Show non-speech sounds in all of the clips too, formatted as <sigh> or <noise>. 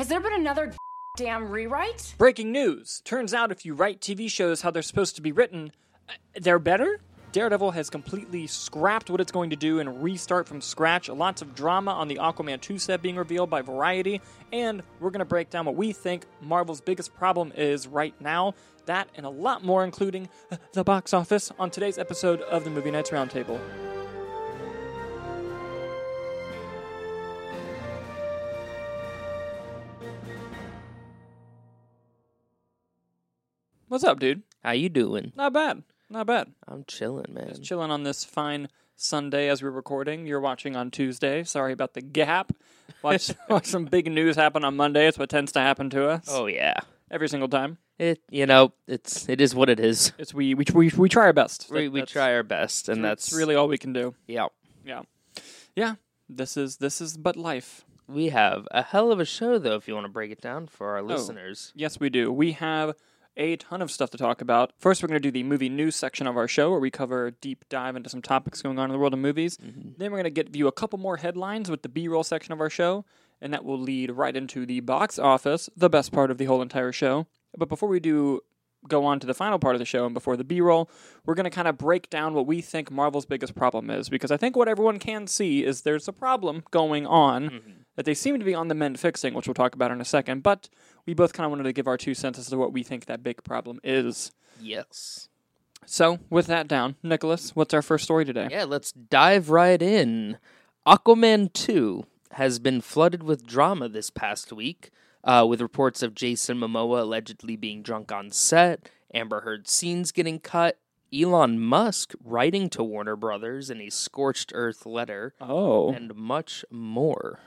Has there been another <laughs> damn rewrite? Breaking news. Turns out if you write TV shows how they're supposed to be written, uh, they're better? Daredevil has completely scrapped what it's going to do and restart from scratch. Lots of drama on the Aquaman 2 set being revealed by Variety, and we're going to break down what we think Marvel's biggest problem is right now. That and a lot more, including uh, the box office, on today's episode of the Movie Knights Roundtable. What's up, dude? How you doing? Not bad. Not bad. I'm chilling, man. Just chilling on this fine Sunday as we're recording. You're watching on Tuesday. Sorry about the gap. Watch, <laughs> watch some big news happen on Monday. It's what tends to happen to us Oh yeah. every single time. It you know it's it is what it is. It's we we we, we try our best. We That- we that's- try our best, and that's that's really all we can do. yeah. Yeah, yeah. This is this is but life. We have a hell of a show though. If you want to break it down for our oh, listeners, Yes, we do. We have a ton of stuff to talk about. First, we're going to do the movie news section of our show, where we cover a deep dive into some topics going on in the world of movies. Mm-hmm. Then we're going to get you a couple more headlines with the B-roll section of our show, and that will lead right into the box office, the best part of the whole entire show. But before we do go on to the final part of the show and before the B-roll, we're going to kind of break down what we think Marvel's biggest problem is because I think what everyone can see is there's a problem going on mm-hmm. that they seem to be on the mend fixing, which we'll talk about in a second, but we both kind of wanted to give our two cents as to what we think that big problem is. yes, So, with that down, Nicholas, what's our first story today? yeah. Let's dive right in. Aquaman two has been flooded with drama this past week, uh, with reports of Jason Momoa allegedly being drunk on set, Amber Heard scenes getting cut, Elon Musk writing to Warner Brothers in a scorched earth letter, Oh. and much more.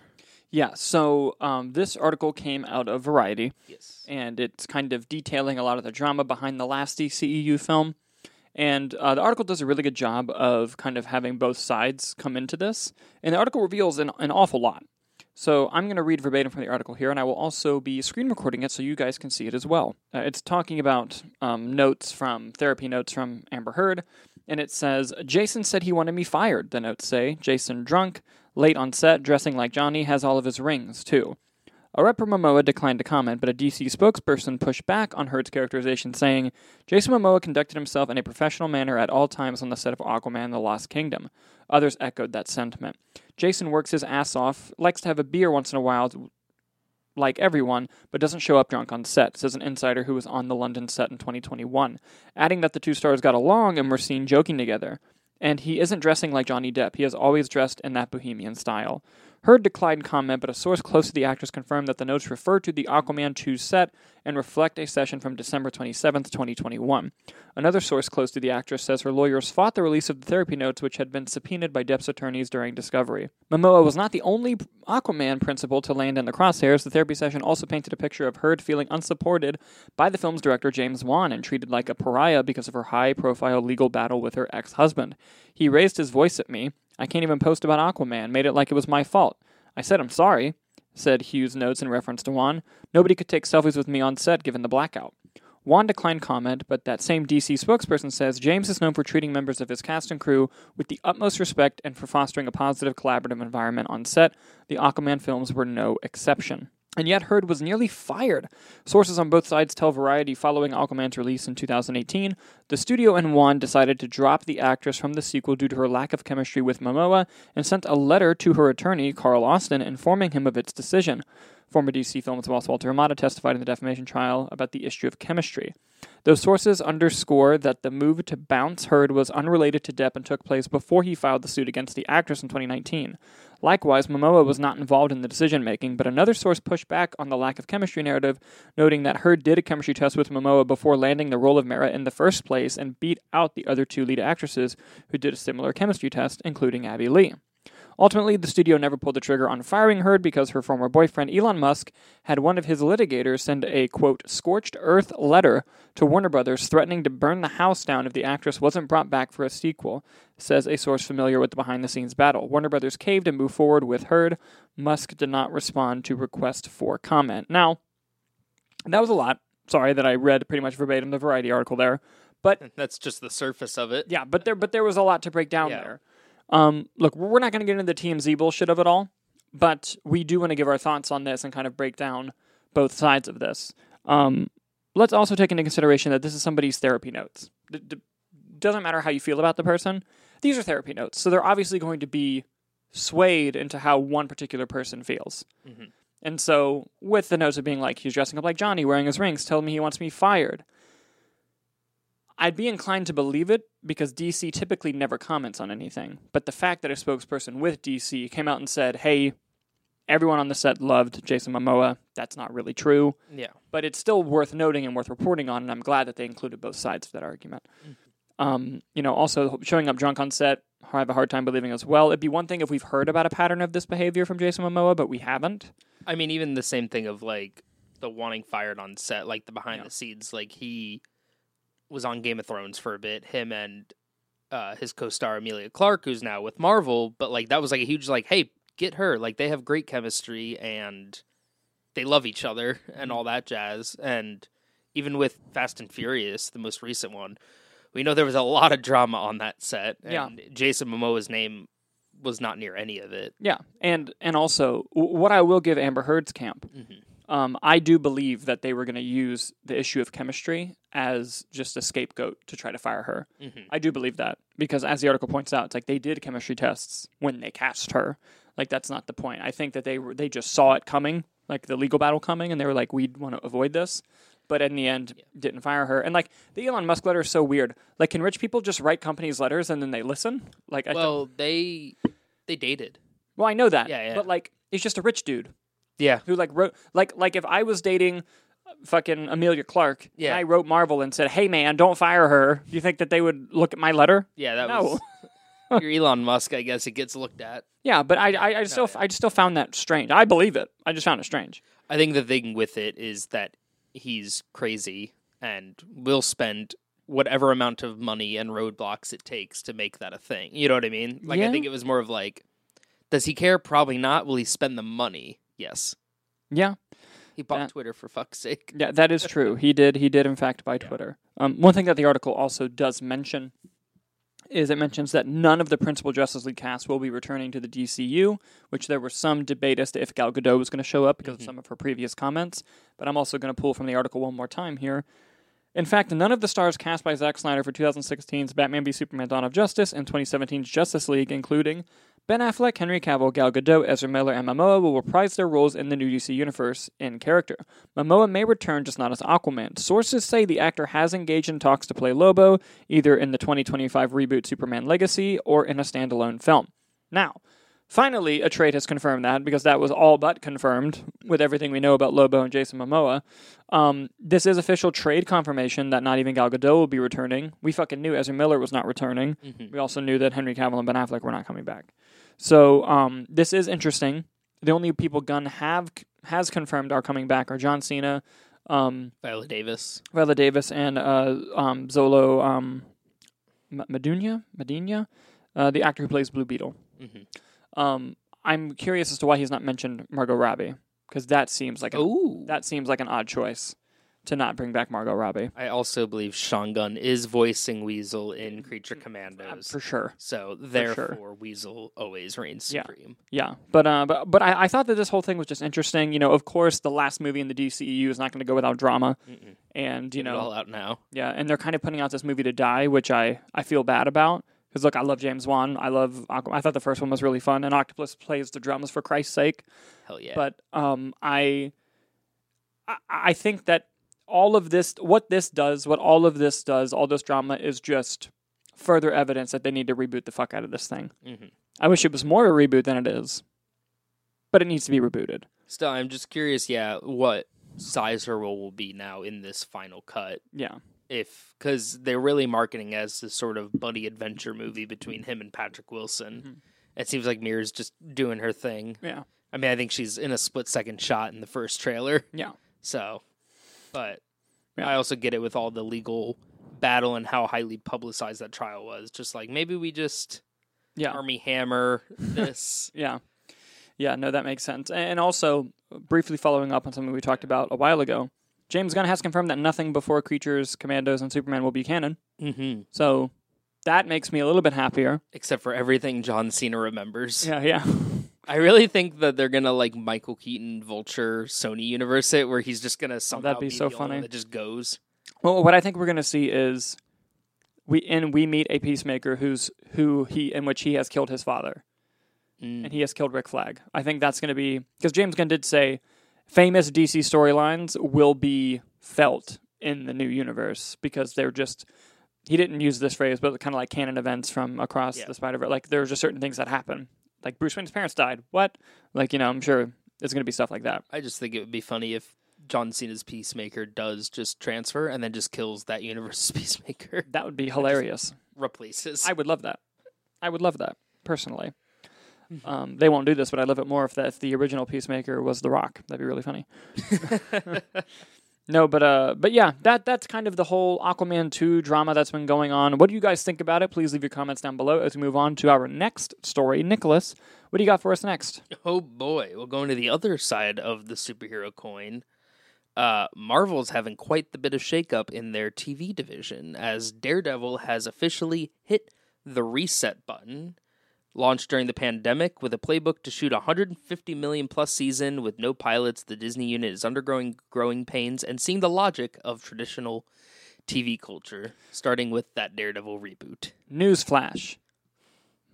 Yeah, so um, this article came out of Variety, Yes. and it's kind of detailing a lot of the drama behind the last DCEU film. And uh, the article does a really good job of kind of having both sides come into this. And the article reveals an, an awful lot. So I'm going to read verbatim from the article here, and I will also be screen recording it so you guys can see it as well. Uh, it's talking about um, notes from therapy notes from Amber Heard, and it says Jason said he wanted me fired. The notes say Jason drunk, late on set, dressing like Johnny, has all of his rings too. A rep from Momoa declined to comment, but a DC spokesperson pushed back on Heard's characterization, saying Jason Momoa conducted himself in a professional manner at all times on the set of Aquaman The Lost Kingdom. Others echoed that sentiment. Jason works his ass off, likes to have a beer once in a while, like everyone, but doesn't show up drunk on set, says an insider who was on the London set in 2021, adding that the two stars got along and were seen joking together. And he isn't dressing like Johnny Depp, he has always dressed in that bohemian style. Heard declined comment, but a source close to the actress confirmed that the notes refer to the Aquaman 2 set and reflect a session from December 27, 2021. Another source close to the actress says her lawyers fought the release of the therapy notes, which had been subpoenaed by Depp's attorneys during discovery. Momoa was not the only Aquaman principal to land in the crosshairs. The therapy session also painted a picture of Heard feeling unsupported by the film's director James Wan and treated like a pariah because of her high profile legal battle with her ex husband. He raised his voice at me. I can't even post about Aquaman, made it like it was my fault. I said I'm sorry, said Hughes' notes in reference to Wan. Nobody could take selfies with me on set given the blackout. Wan declined comment, but that same DC spokesperson says James is known for treating members of his cast and crew with the utmost respect and for fostering a positive collaborative environment on set. The Aquaman films were no exception. And yet, Heard was nearly fired. Sources on both sides tell Variety following Aquaman's release in 2018, the studio and Wan decided to drop the actress from the sequel due to her lack of chemistry with Momoa and sent a letter to her attorney, Carl Austin, informing him of its decision. Former DC Films boss Walter Hamada testified in the defamation trial about the issue of chemistry. Those sources underscore that the move to bounce Heard was unrelated to Depp and took place before he filed the suit against the actress in 2019. Likewise, Momoa was not involved in the decision making, but another source pushed back on the lack of chemistry narrative, noting that Heard did a chemistry test with Momoa before landing the role of Mera in the first place and beat out the other two lead actresses who did a similar chemistry test, including Abbey Lee. Ultimately, the studio never pulled the trigger on firing Heard because her former boyfriend, Elon Musk, had one of his litigators send a, quote, scorched earth letter to Warner Brothers threatening to burn the house down if the actress wasn't brought back for a sequel, says a source familiar with the behind the scenes battle. Warner Brothers caved and moved forward with Heard. Musk did not respond to request for comment. Now, that was a lot. Sorry that I read pretty much verbatim the Variety article there. But <laughs> That's just the surface of it. yeah, but there but there was a lot to break down Yeah. there. Um, look, we're not going to get into the TMZ bullshit of it all, but we do want to give our thoughts on this and kind of break down both sides of this. Um, let's also take into consideration that this is somebody's therapy notes. It d- doesn't matter how you feel about the person; these are therapy notes, so they're obviously going to be swayed into how one particular person feels. Mhm. And so, with the notes of being like he's dressing up like Johnny, wearing his rings, telling me he wants me fired. I'd be inclined to believe it because DC typically never comments on anything. But the fact that a spokesperson with DC came out and said, hey, everyone on the set loved Jason Momoa, that's not really true. Yeah. But it's still worth noting and worth reporting on, and I'm glad that they included both sides of that argument. Um, you know, also showing up drunk on set, I have a hard time believing as well. It'd be one thing if we've heard about a pattern of this behavior from Jason Momoa, but we haven't. I mean, even the same thing of like the wanting fired on set, like the behind Yeah. the scenes. Like he was on Game of Thrones for a bit, him and uh, his co-star Emilia Clarke, who's now with Marvel. But like that was like a huge like, hey, get her. Like they have great chemistry and they love each other and all that jazz. And even with Fast and Furious, the most recent one, we know there was a lot of drama on that set. And Yeah. Jason Momoa's name was not near any of it. Yeah, and and also w- what I will give Amber Heard's camp, um, I do believe that they were going to use the issue of chemistry as just a scapegoat to try to fire her. Mhm. I do believe that because, as the article points out, it's like they did chemistry tests when they cast her. Like that's not the point. I think that they were, they just saw it coming, like the legal battle coming, and they were like, we want to avoid this. But in the end, didn't fire her. And like the Elon Musk letter is so weird. Like, can rich people just write companies letters and then they listen? Like, I Well, they they dated. well, I know that. Yeah, yeah. But like, he's just a rich dude Yeah. who like wrote like like if I was dating uh, fucking Emilia Clarke Yeah. and I wrote Marvel and said, "Hey man, don't fire her." Do you think that they would look at my letter? Yeah, that No. was <laughs> your Elon Musk. I guess it gets looked at. Yeah, but I I, I still I just still found that strange. I believe it. I just found it strange. I think the thing with it is that he's crazy and will spend whatever amount of money and roadblocks it takes to make that a thing. You know what I mean? Like Yeah. I think it was more of like, does he care? Probably not. Will he spend the money? Yes. Yeah, He bought Yeah. Twitter for fuck's sake. yeah, that is true. He did. He did in fact buy Twitter. Um, one thing that the article also does mention is it mentions that none of the principal Justice League cast will be returning to the DCU, which there was some debate as to if Gal Gadot was going to show up because of some of her previous comments. But I'm also going to pull from the article one more time here. In fact, none of the stars cast by Zack Snyder for 2016's Batman v Superman Dawn of Justice and 2017's Justice League, including Ben Affleck, Henry Cavill, Gal Gadot, Ezra Miller, and Momoa, will reprise their roles in the new DC universe in character. Momoa may return, just not as Aquaman. Sources say the actor has engaged in talks to play Lobo, either in the 2025 reboot Superman Legacy or in a standalone film. Now, finally, a trade has confirmed that because that was all but confirmed with everything we know about Lobo and Jason Momoa. Um, this is official trade confirmation that not even Gal Gadot will be returning. We fucking knew Ezra Miller was not returning. We also knew that Henry Cavill and Ben Affleck were not coming back. So um, this is interesting. The only people Gunn have has confirmed are coming back are John Cena, um, Viola Davis. Viola Davis, and uh, um, Xolo um, M- Medunia, uh, the actor who plays Blue Beetle. Mhm. Um, I'm curious as to why he's not mentioned Margot Robbie because that seems like an, Ooh. that seems like an odd choice to not bring back Margot Robbie I also believe Sean Gunn is voicing Weasel in Creature Commandos. for sure. so therefore, Weasel always reigns Yeah. supreme. Yeah, but uh, but but I, I thought that this whole thing was just interesting. You know, of course, the last movie in the DCEU is not going to go without drama, and you Get it all know, out now. yeah, and they're kind of putting out this movie to die, which I I feel bad about because look, I love James Wan. I love Aqu- I thought the first one was really fun, and Octopus plays the drums for Christ's sake. Hell yeah. But um, I, I I think that all of this, what this does, what all of this does, all this drama is just further evidence that they need to reboot the fuck out of this thing. Mhm. I wish it was more of a reboot than it is, but it needs to be rebooted. Still, I'm just curious. Yeah, what size her role will be now in this final cut? Yeah, If because they're really marketing as this sort of buddy adventure movie between him and Patrick Wilson. Mm-hmm. It seems like Mera's just doing her thing. yeah, I mean, I think she's in a split second shot in the first trailer. yeah, So, but Yeah. I also get it with all the legal battle and how highly publicized that trial was. Just like maybe we just yeah, Armie Hammer this. <laughs> yeah, yeah. No, that makes sense. And also, briefly following up on something we talked about a while ago, James Gunn has confirmed that nothing before Creatures, Commandos, and Superman will be canon. hmm So that makes me a little bit happier. Except for everything John Cena remembers. Yeah, yeah. <laughs> I really think that they're gonna like Michael Keaton Vulture Sony universe it, where he's just gonna somehow be so the only one funny. that just goes. Well, what I think we're going to see is we and we meet a peacemaker who's who he in which he has killed his father, Mm. and he has killed Rick Flag. I think that's going to be because James Gunn did say famous DC storylines will be felt in the new universe because they're just. He didn't use this phrase, but kind of like canon events from across Yeah. the Spider Verse. Like there's just certain things that happen. Like Bruce Wayne's parents died. What? Like you know, I'm sure there's going to be stuff like that. I just think it would be funny if John Cena's Peacemaker does just transfer and then just kills that universe's <laughs> Peacemaker. That would be hilarious. Replaces. I would love that. I would love that personally. Um, they won't do this, but I'd love it more if that if the original Peacemaker was The Rock. That'd be really funny. <laughs> no, but uh, but yeah, that that's kind of the whole Aquaman two drama that's been going on. What do you guys think about it? Please leave your comments down below as we move on to our next story. Nicholas, what do you got for us next? Oh boy, we'll go into the other side of the superhero coin. Uh, Marvel's having quite the bit of shakeup in their TV division as Daredevil has officially hit the reset button. Launched during the pandemic with a playbook to shoot 150 million plus season with no pilots, the Disney unit is undergoing growing pains and seeing the logic of traditional TV culture, starting with that Daredevil reboot. Newsflash.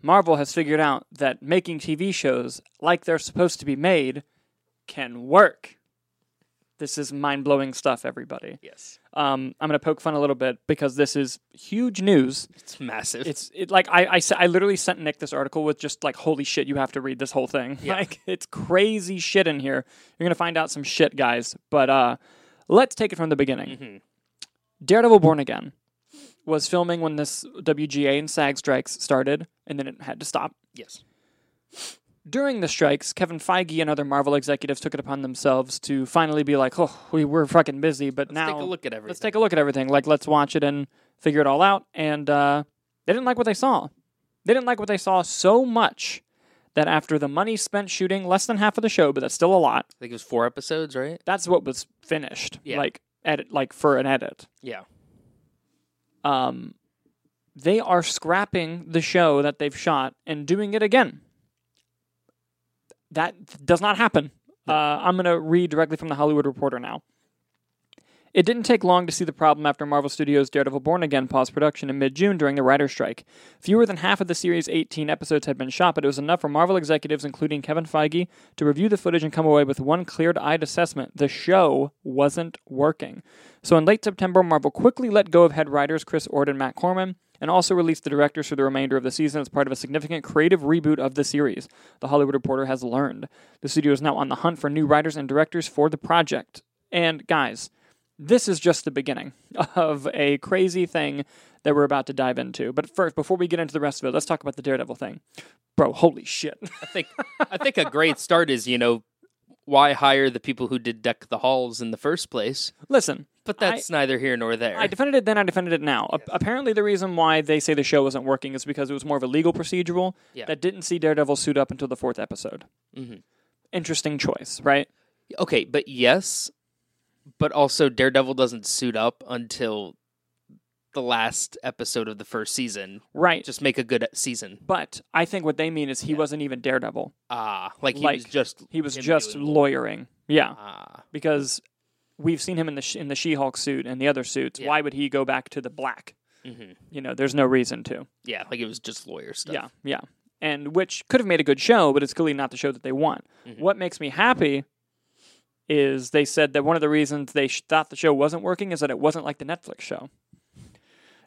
Marvel has figured out that making TV shows like they're supposed to be made can work. This is mind blowing stuff, everybody. Yes, Um, I'm going to poke fun a little bit because this is huge news. it's massive. It's it, like I, I, I literally sent Nick this article with just like, holy shit, you have to read this whole thing. Yeah. <laughs> Like, it's crazy shit in here. You're going to find out some shit, guys. But uh, let's take it from the beginning. Mhm. Daredevil Born Again was filming when this WGA and SAG strikes started, and then it had to stop. yes. During the strikes, Kevin Feige and other Marvel executives took it upon themselves to finally be like, "Oh, we were fucking busy, but now Let's now take a look at everything. let's take a look at everything. Like, let's watch it and figure it all out." And uh, they didn't like what they saw. They didn't like what they saw so much that after the money spent shooting less than half of the show, but that's still a lot. I think it was four episodes, right? That's what was finished. Yeah. Like edit, like for an edit. Yeah. um, they are scrapping the show that they've shot and doing it again. That does not happen. Uh, I'm going to read directly from the Hollywood Reporter now. It didn't take long to see the problem after Marvel Studios' Daredevil Born Again paused production in mid June during the writer's strike. Fewer than half of the series' 18 episodes had been shot, but it was enough for Marvel executives, including Kevin Feige, to review the footage and come away with one cleared eyed assessment the show wasn't working. So in late September, Marvel quickly let go of head writers Chris Ord and Matt Corman, and also released the directors for the remainder of the season as part of a significant creative reboot of the series. The Hollywood Reporter has learned. The studio is now on the hunt for new writers and directors for the project. And guys, this is just the beginning <laughs> of a crazy thing that we're about to dive into. But first, before we get into the rest of it, let's talk about the Daredevil thing. Bro, holy shit. I think I think a great start is you know why hire the people who did deck the halls in the first place. Listen, But that's neither here nor there. I defended it then, I defended it now. A- apparently, the reason why they say the show wasn't working is because it was more of a legal procedural Yeah. that didn't see Daredevil suit up until the fourth episode. Mhm. Interesting choice, right? okay, but yes, but also Daredevil doesn't suit up until the last episode of the first season. Right. Just make a good season. but I think what they mean is he wasn't even Daredevil. Ah, like he Like, was just He was just lawyering. Yeah, Ah, because we've seen him in the sh- in the She-Hulk suit and the other suits. Yeah. Why would he go back to the black? mhm. You know, there's no reason to. yeah, like it was just lawyer stuff. Yeah, yeah. And which could have made a good show, but it's clearly not the show that they want. Mhm. What makes me happy is they said that one of the reasons they sh- thought the show wasn't working is that it wasn't like the Netflix show.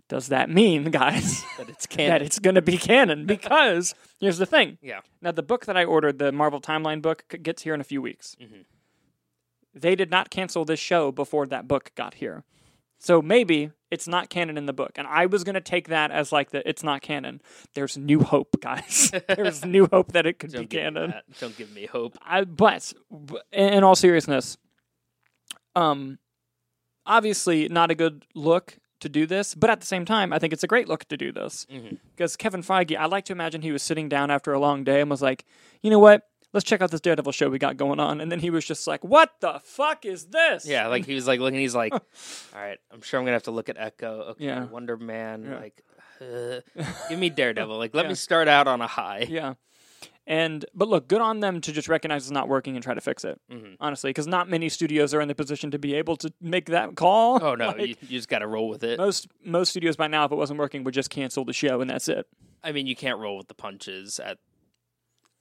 Does that mean, guys, But it's <laughs> that it's <laughs> going to be canon? <laughs> Because here's the thing. yeah. Now, the book that I ordered, the Marvel Timeline book, gets here in a few weeks. Mhm. They did not cancel this show before that book got here. So maybe it's not canon in the book. And I was going to take that as like the it's not canon. There's new hope, guys. There's new hope that it could Don't be canon. Don't give me hope. I, but in all seriousness, um, obviously not a good look to do this, but at the same time, I think it's a great look to do this because Kevin Feige. I like to imagine he was sitting down after a long day and was like, you know what? Let's check out this Daredevil show we got going on, and then he was just like, "What the fuck is this?" Yeah, like he was like looking. He's like, <laughs> all right, I'm sure I'm gonna have to look at Echo. Okay, Yeah. Wonder Man. Yeah. Like, uh, <laughs> give me Daredevil. Like, let Yeah. me start out on a high. yeah. And but look, good on them to just recognize it's not working and try to fix it. Mhm. Honestly, because not many studios are in the position to be able to make that call. Oh no, <laughs> Like, you, you just got to roll with it. most most studios by now, if it wasn't working, would just cancel the show and that's it. I mean, you can't roll with the punches at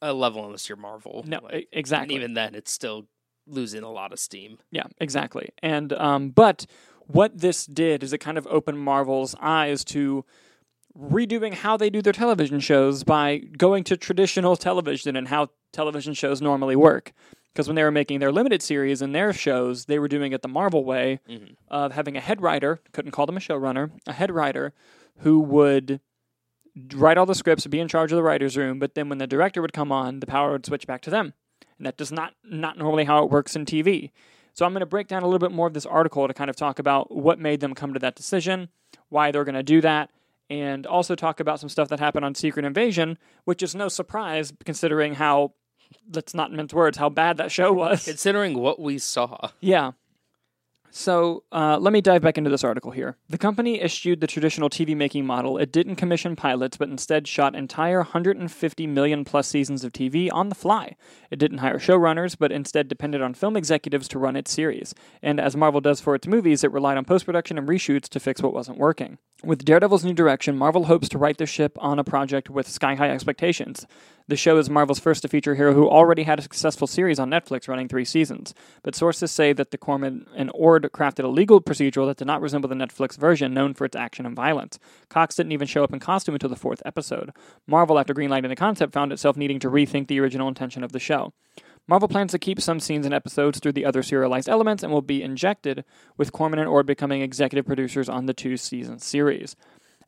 a level unless you're Marvel. No, Like, exactly. And even then, it's still losing a lot of steam. Yeah, exactly. And um, but what this did is it kind of opened Marvel's eyes to redoing how they do their television shows by going to traditional television and how television shows normally work. Because when they were making their limited series and their shows, they were doing it the Marvel way Mhm. of having a head writer, couldn't call them a showrunner, a head writer who would write all the scripts, be in charge of the writer's room, but then when the director would come on, the power would switch back to them. And that does not not normally how it works in TV. So I'm going to break down a little bit more of this article to kind of talk about what made them come to that decision, why they're going to do that, and also talk about some stuff that happened on Secret Invasion, which is no surprise considering how let's not mince words how bad that show was. Considering what we saw, Yeah. So uh, let me dive back into this article here. The company eschewed the traditional TV making model. It didn't commission pilots, but instead shot entire 150 million plus seasons of TV on the fly. It didn't hire showrunners, but instead depended on film executives to run its series. And as Marvel does for its movies, it relied on post production and reshoots to fix what wasn't working. With Daredevil's new direction, Marvel hopes to right the ship on a project with sky high expectations. The show is Marvel's first to feature a hero who already had a successful series on Netflix running three seasons. But sources say that the Corman and Ord crafted a legal procedural that did not resemble the Netflix version, known for its action and violence. Cox didn't even show up in costume until the fourth episode. Marvel, after greenlighting the concept, found itself needing to rethink the original intention of the show. Marvel plans to keep some scenes and episodes through the other serialized elements and will be injected, with Corman and Ord becoming executive producers on the two season series.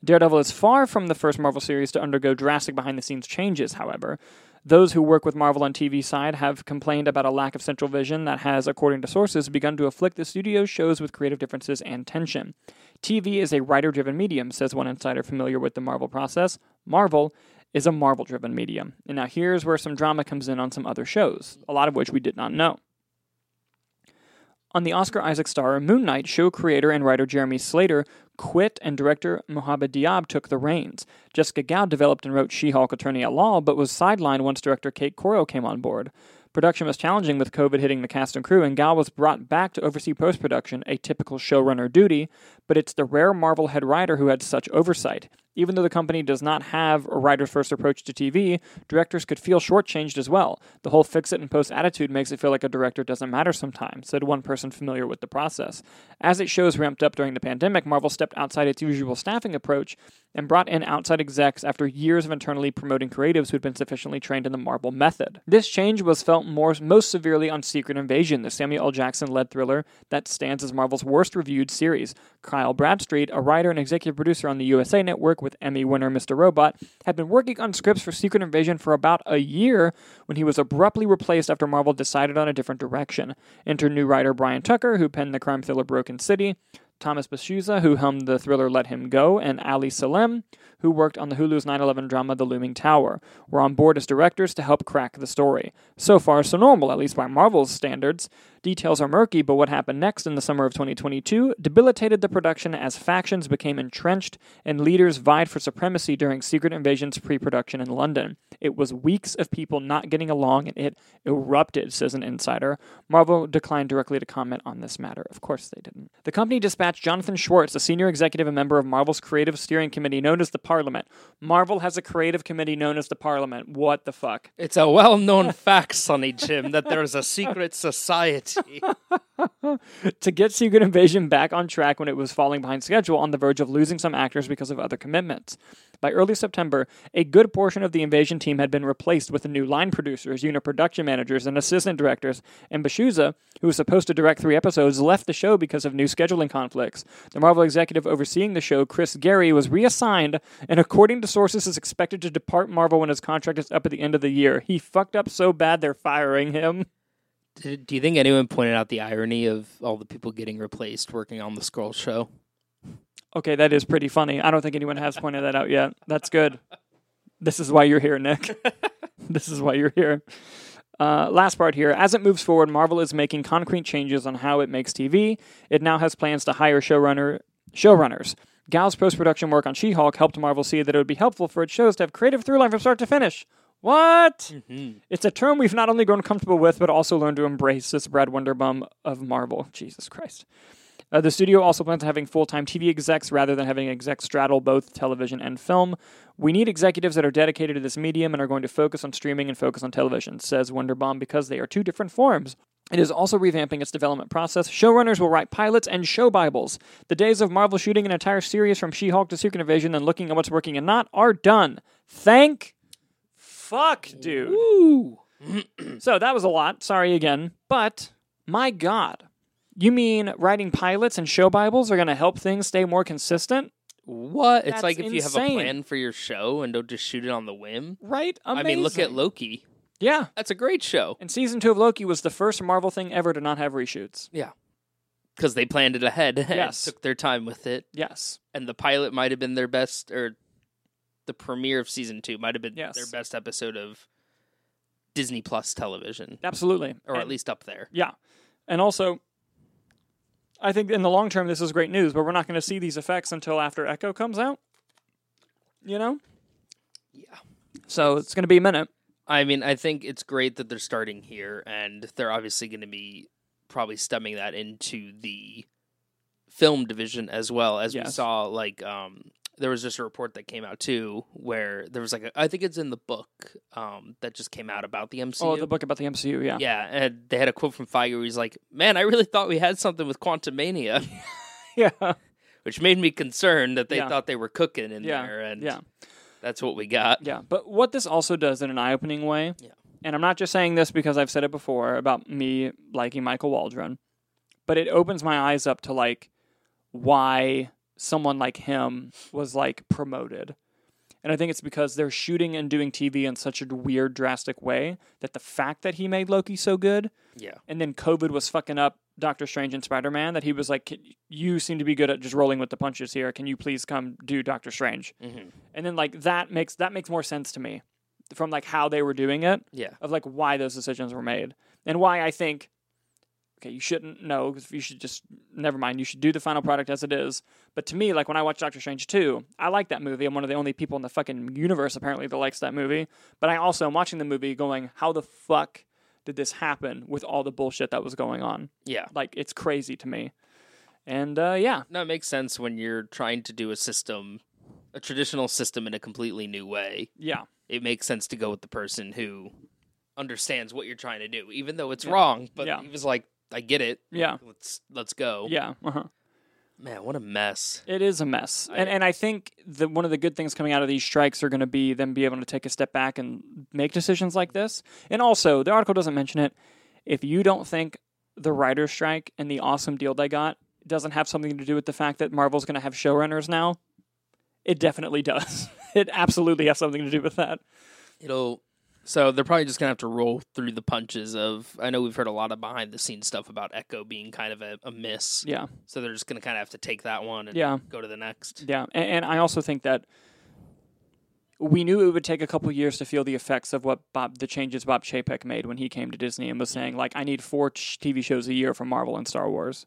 Daredevil is far from the first Marvel series to undergo drastic behind the scenes changes, however. Those who work with Marvel on TV side have complained about a lack of central vision that has, according to sources, begun to afflict the studio's shows with creative differences and tension. TV is a writer driven medium, says one insider familiar with the Marvel process. Marvel is a Marvel driven medium. And now here's where some drama comes in on some other shows, a lot of which we did not know. On the Oscar Isaac star Moon Knight, show creator and writer Jeremy Slater quit and director Mohamed Diab took the reins. Jessica Gao developed and wrote She Hulk Attorney at Law, but was sidelined once director Kate Coiro came on board. Production was challenging with COVID hitting the cast and crew, and Gao was brought back to oversee post production, a typical showrunner duty, but it's the rare Marvel head writer who had such oversight. Even though the company does not have a writer's first approach to TV, directors could feel shortchanged as well. The whole fix it and post attitude makes it feel like a director doesn't matter sometimes, said one person familiar with the process. As its shows ramped up during the pandemic, Marvel stepped outside its usual staffing approach and brought in outside execs after years of internally promoting creatives who'd been sufficiently trained in the Marvel method. This change was felt more, most severely on Secret Invasion, the Samuel L. Jackson led thriller that stands as Marvel's worst reviewed series. Kyle Bradstreet, a writer and executive producer on the USA Network with Emmy winner Mr. Robot, had been working on scripts for Secret Invasion for about a year when he was abruptly replaced after Marvel decided on a different direction. Enter new writer Brian Tucker, who penned the crime thriller Broken City, Thomas Bezucha, who helmed the thriller Let Him Go, and Ali Selim, who worked on the Hulu's 9 11 drama The Looming Tower, were on board as directors to help crack the story. So far, so normal, at least by Marvel's standards. Details are murky, but what happened next in the summer of 2022 debilitated the production as factions became entrenched and leaders vied for supremacy during Secret Invasion's pre production in London. It was weeks of people not getting along and it erupted, says an insider. Marvel declined directly to comment on this matter. Of course they didn't. The company dispatched Jonathan Schwartz, a senior executive and member of Marvel's creative steering committee known as the Parliament. Marvel has a creative committee known as the Parliament. What the fuck? it's a well known <laughs> fact, Sonny Jim, that there is a secret society. <laughs> to get Secret Invasion back on track when it was falling behind schedule on the verge of losing some actors because of other commitments. By early September, a good portion of the Invasion team had been replaced with new line producers, unit production managers, and assistant directors, and Bezucha, who was supposed to direct three episodes, left the show because of new scheduling conflicts. The Marvel executive overseeing the show, Chris Gary, was reassigned, and according to sources, is expected to depart Marvel when his contract is up at the end of the year. He fucked up so bad they're firing him. Do you think anyone pointed out the irony of all the people getting replaced working on the Skrull show? Okay, that is pretty funny. I don't think anyone has pointed that out yet. That's good. This is why you're here, Nick. <laughs> this is why you're here. Uh, last part here. As it moves forward, Marvel is making concrete changes on how it makes TV. It now has plans to hire showrunner showrunners. Gao's post production work on She Hulk helped Marvel see that it would be helpful for its shows to have creative through line from start to finish. What? Mhm. It's a term we've not only grown comfortable with, but also learned to embrace. This Brad Winderbaum of Marvel. Jesus Christ. Uh, the studio also plans on having full time TV execs rather than having execs straddle both television and film. We need executives that are dedicated to this medium and are going to focus on streaming and focus on television, says Winderbaum, because they are two different forms. It is also revamping its development process. Showrunners will write pilots and show Bibles. The days of Marvel shooting an entire series from She Hulk to Secret Invasion and looking at what's working and not are done. Thank fuck, dude. Ooh. So that was a lot. Sorry again. But my God. You mean writing pilots and show Bibles are going to help things stay more consistent? What? That's it's like if you have a insane. plan for your show and don't just shoot it on the whim. Right? Amazing. I mean, look at Loki. Yeah. That's a great show. And season two of Loki was the first Marvel thing ever to not have reshoots. Yeah. Because they planned it ahead and <laughs> Yes. took their time with it. Yes. And the pilot might have been their best, or the premiere of season two might have been Yes. their best episode of Disney Plus television, Absolutely. or at least up there. Yeah. And also, I think in the long term, this is great news, but we're not going to see these effects until after Echo comes out. You know? Yeah. So it's going to be a minute. I mean, I think it's great that they're starting here, and they're obviously going to be probably stemming that into the film division as well. As we saw, like, um, there was just a report that came out too, where there was like, a, I think it's in the book um, that just came out about the MCU. Oh, the book about the MCU, yeah. Yeah, and they had a quote from Feige where he's like, "Man, I really thought we had something with Quantumania," <laughs> Yeah. which made me concerned that they Yeah. thought they were cooking in Yeah. there, and Yeah. that's what we got. Yeah, but what this also does in an eye-opening way, Yeah. and I'm not just saying this because I've said it before about me liking Michael Waldron, but it opens my eyes up to like why someone like him was like promoted. And I think it's because they're shooting and doing TV in such a weird, drastic way that the fact that he made Loki so good, Yeah, and then COVID was fucking up Doctor Strange and Spider Man, that he was like, "You seem to be good at just rolling with the punches here. Can you please come do Doctor Strange?" hmm and then like that makes that makes more sense to me from like how they were doing it yeah, of like why those decisions were made and why I think okay you shouldn't know because you should just never mind you should do the final product as it is but to me like when I watch Doctor Strange 2 I like that movie I'm one of the only people in the fucking universe apparently that likes that movie but I also am watching the movie going how the fuck did this happen with all the bullshit that was going on yeah. like it's crazy to me and uh yeah No, it makes sense when you're trying to do a system, a traditional system in a completely new way. yeah It makes sense to go with the person who understands what you're trying to do, even though it's Yeah. wrong. But Yeah. he was like, "I get it. Yeah. let's let's go." yeah uh-huh Man, what a mess. It is a mess, I- and and I think that one of the good things coming out of these strikes are going to be them be able to take a step back and make decisions like this. And also, the article doesn't mention it. If you don't think the writer's strike and the awesome deal they got doesn't have something to do with the fact that Marvel's going to have showrunners now, it definitely does. <laughs> it absolutely has something to do with that. It'll. So they're probably just gonna have to roll through the punches of. I know we've heard a lot of behind the scenes stuff about Echo being kind of a, a miss. Yeah, So they're just gonna kind of have to take that one and yeah. go to the next. Yeah, and, and I also think that we knew it would take a couple years to feel the effects of what Bob, the changes Bob Chapek made when he came to Disney and was saying like, I need four TV shows a year from Marvel and Star Wars.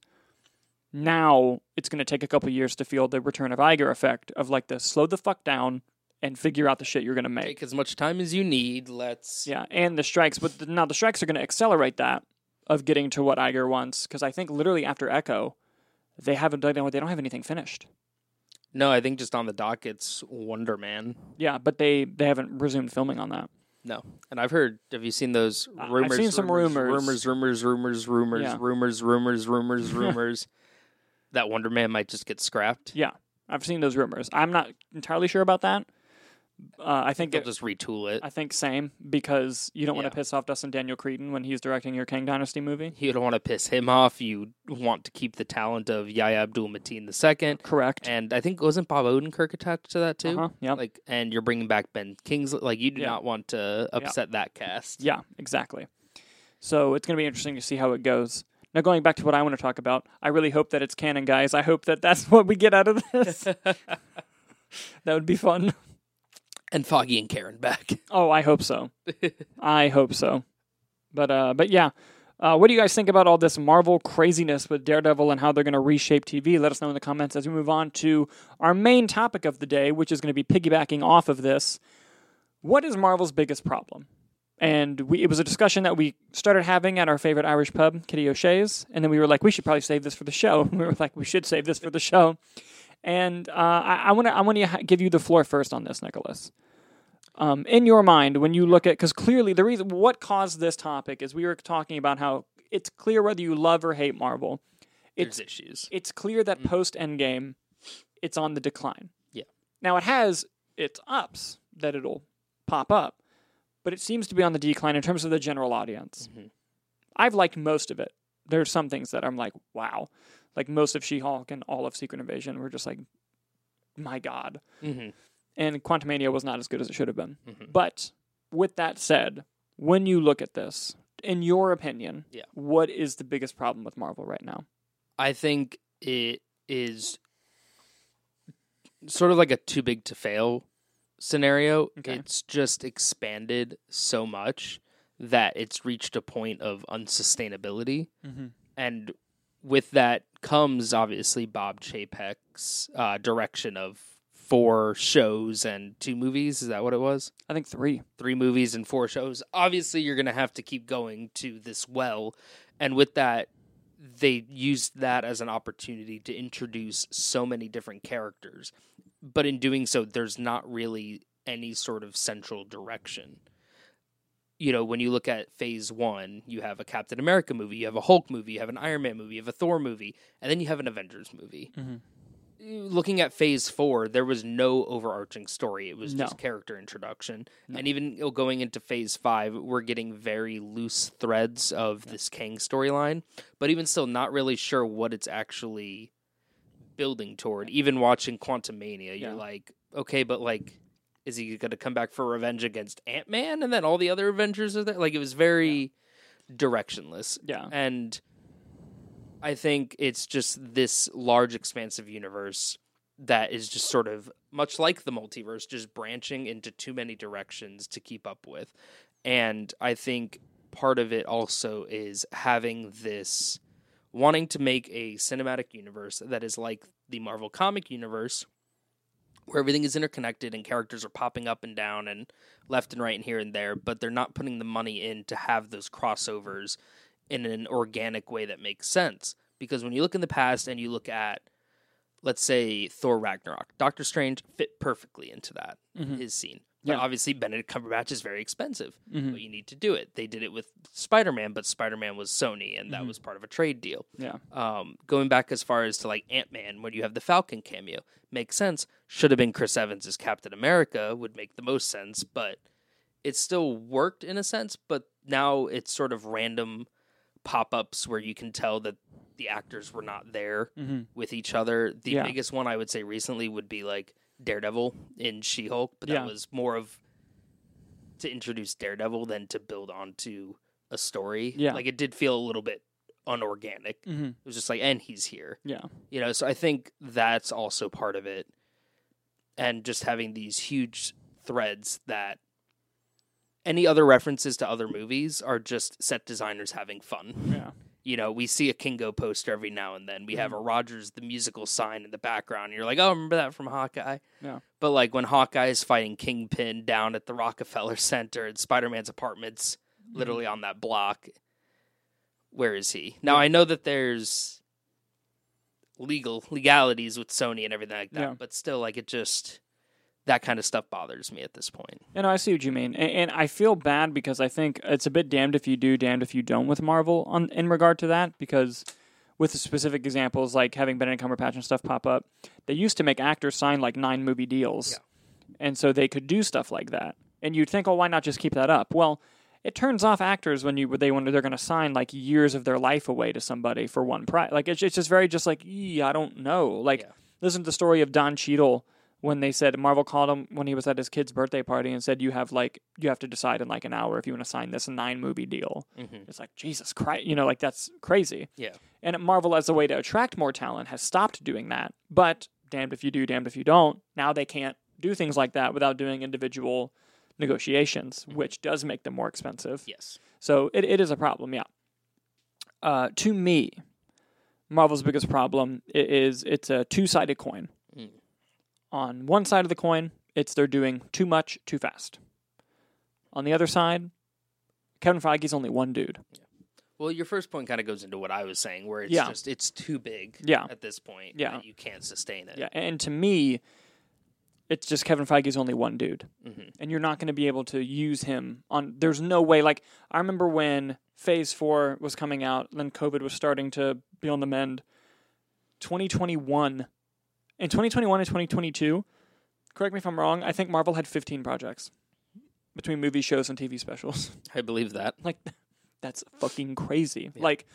Now it's going to take a couple years to feel the return of Iger effect of like the slow the fuck down and figure out the shit you're going to make. Take as much time as you need. Let's. Yeah, and the strikes, but the, now the strikes are going to accelerate that of getting to what Iger wants because I think literally after Echo, they haven't they don't they don't have anything finished. No, I think just on the dock it's Wonder Man. Yeah, but they they haven't resumed filming on that. No, and I've heard. Have you seen those rumors? I've seen some rumors, rumors, rumors, rumors, rumors, Yeah. rumors, rumors, rumors, <laughs> rumors. that Wonder Man might just get scrapped. Yeah, I've seen those rumors. I'm not entirely sure about that. Uh, I think They'll it, just retool it. I think same because you don't want to piss off Destin Daniel Cretton when he's directing your Kang Dynasty movie. You don't want to piss him off. You want to keep the talent of Yahya Abdul Mateen II, Correct. and I think wasn't Bob Odenkirk attached to that too. Uh-huh. Yep. Like, and you're bringing back Ben Kingsley. Like, you do Yeah. not want to upset that cast. Yeah, exactly. So it's going to be interesting to see how it goes. Now, going back to what I want to talk about, I really hope that it's canon, guys. I hope that that's <laughs> what we get out of this. <laughs> that would be fun. And Foggy and Karen back. <laughs> Oh, I hope so. I hope so. But uh, but yeah. Uh, what do you guys think about all this Marvel craziness with Daredevil and how they're going to reshape TV? Let us know in the comments as we move on to our main topic of the day, which is going to be piggybacking off of this. what is Marvel's biggest problem? And we, it was a discussion that we started having at our favorite Irish pub, Kitty O'Shea's. And then we were like, we should probably save this for the show. <laughs> We were like, we should save this for the show. And uh, I want to I want to give you the floor first on this, Nicholas. Um, in your mind, when you look at, because clearly the reason what caused this topic is we were talking about how it's clear whether you love or hate Marvel. There's issues. It's clear that post Endgame, it's on the decline. Yeah. Now it has its ups that it'll pop up, but it seems to be on the decline in terms of the general audience. Mhm. I've liked most of it. There's some things that I'm like, wow. Like most of She Hulk and all of Secret Invasion were just like, my God. Mm-hmm. And Quantumania was not as good as it should have been. Mhm. But with that said, when you look at this, in your opinion, Yeah. what is the biggest problem with Marvel right now? I think it is sort of like a too big to fail scenario. Okay. It's just expanded so much that it's reached a point of unsustainability. Mm-hmm. And with that comes obviously Bob Chapek's uh, direction of four shows and two movies. Is that what it was? I think three. three movies and four shows. Obviously, you're going to have to keep going to this well. And with that, they used that as an opportunity to introduce so many different characters. But in doing so, there's not really any sort of central direction. You know, when you look at phase one, you have a Captain America movie, you have a Hulk movie, you have an Iron Man movie, you have a Thor movie, and then you have an Avengers movie Mhm. looking at phase four, there was no overarching story. It was No. just character introduction. No. And even going into phase five, we're getting very loose threads of this Kang storyline, but even still, not really sure what it's actually building toward. Even watching Quantumania, you're like, okay, but like, is he going to come back for revenge against Ant Man and then all the other Avengers are there? Like, it was very directionless. Yeah. And I think it's just this large, expansive universe that is just sort of much like the multiverse, just branching into too many directions to keep up with. And I think part of it also is having this wanting to make a cinematic universe that is like the Marvel comic universe, where everything is interconnected and characters are popping up and down and left and right and here and there, but they're not putting the money in to have those crossovers in an organic way that makes sense. Because when you look in the past and you look at, let's say, Thor Ragnarok, Doctor Strange fit perfectly into that, Mhm. his scene. But Yeah. obviously, Benedict Cumberbatch is very expensive, Mhm. but you need to do it. They did it with Spider Man, but Spider Man was Sony, and that Mhm. was part of a trade deal. Yeah. Um, going back as far as to like Ant Man, when you have the Falcon cameo, makes sense. Should have been Chris Evans as Captain America, would make the most sense, but it still worked in a sense. But now it's sort of random pop ups where you can tell that the actors were not there Mm-hmm. with each other. The Yeah. biggest one I would say recently would be like Daredevil in She Hulk, but that Yeah. was more of to introduce Daredevil than to build onto a story. Yeah. Like it did feel a little bit unorganic. Mm-hmm. It was just like, and he's here. Yeah. You know, so I think that's also part of it. And just having these huge threads that any other references to other movies are just set designers having fun. Yeah. You know, we see a Kingo poster every now and then. We have a Rogers the musical sign in the background. You're like, oh, remember that from Hawkeye? Yeah. But like when Hawkeye is fighting Kingpin down at the Rockefeller <laughs> Center and Spider Man's apartment's Mm-hmm. literally on that block, where is he? Now I know that there's legal legalities with Sony and everything like that, Yeah. but still, like it just that kind of stuff bothers me at this point. You know, I see what you mean, and, and I feel bad because I think it's a bit damned if you do, damned if you don't with Marvel on in regard to that. Because with the specific examples like having Benedict Cumberbatch and stuff pop up, they used to make actors sign like nine movie deals, Yeah. and so they could do stuff like that. And you'd think, oh, why not just keep that up? Well, it turns off actors when you they when they're going to sign like years of their life away to somebody for one price. Like it's, it's just very just like, "Ee, I don't know. Like Yeah. listen to the story of Don Cheadle when they said Marvel called him when he was at his kid's birthday party and said you have like you have to decide in like an hour if you want to sign this nine movie deal. Mm-hmm. It's like Jesus Christ, you know, like that's crazy. Yeah. And Marvel, as a way to attract more talent, has stopped doing that. But damned if you do, damned if you don't. Now they can't do things like that without doing individual negotiations, which does make them more expensive. Yes. So it, it is a problem, yeah. Uh, to me, Marvel's biggest problem is it's a two sided coin. On one side of the coin, it's they're doing too much too fast. On the other side, Kevin Feige's only one dude. Well, your first point kind of goes into what I was saying, where it's Yeah. just it's too big. Yeah. At this point, Yeah. that you can't sustain it. Yeah, and to me, it's just Kevin Feige's only one dude, Mhm. and you're not going to be able to use him on. There's no way. Like I remember when Phase Four was coming out, then COVID was starting to be on the mend. 2021, in 2021 and 2022, correct me if I'm wrong. I think Marvel had 15 projects between movie shows and TV specials. <laughs> I believe that. Like, <laughs> that's fucking crazy. Like,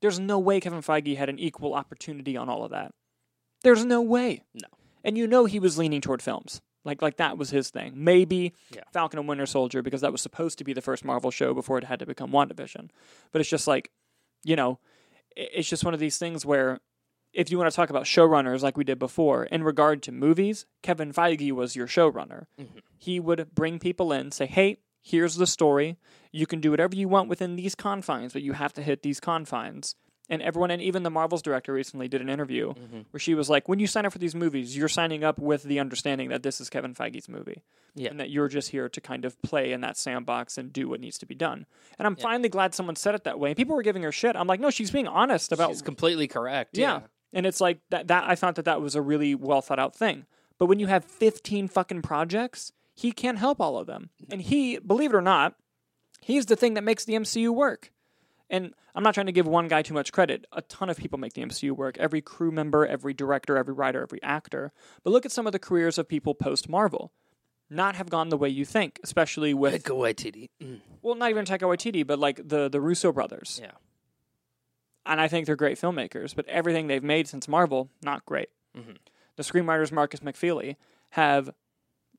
there's no way Kevin Feige had an equal opportunity on all of that. There's no way. No. And you know he was leaning toward films. Like, like that was his thing. Maybe Yeah. Falcon and Winter Soldier because that was supposed to be the first Marvel show before it had to become WandaVision. But it's just like, you know, it's just one of these things where if you want to talk about showrunners like we did before, in regard to movies, Kevin Feige was your showrunner. Mm-hmm. He would bring people in, say, hey, here's the story. You can do whatever you want within these confines, but you have to hit these confines. And everyone, and even the Marvel's director recently did an interview mm-hmm. where she was like, when you sign up for these movies, you're signing up with the understanding that this is Kevin Feige's movie. Yeah. And that you're just here to kind of play in that sandbox and do what needs to be done. And I'm finally glad someone said it that way. And people were giving her shit. I'm like, no, she's being honest about She's completely correct. yeah. And it's like that that I thought that that was a really well thought out thing. But when you have 15 fucking projects, he can't help all of them. And he, believe it or not, he's the thing that makes the MCU work. And I'm not trying to give one guy too much credit. A ton of people make the MCU work. Every crew member, every director, every writer, every actor. But look at some of the careers of people post Marvel. Not have gone the way you think, especially with Taika Waititi. Mm. well, not even Taika Waititi, but like the the Russo brothers Yeah. And I think they're great filmmakers, but everything they've made since Marvel, not great. Mm-hmm. The screenwriters Markus McFeely have,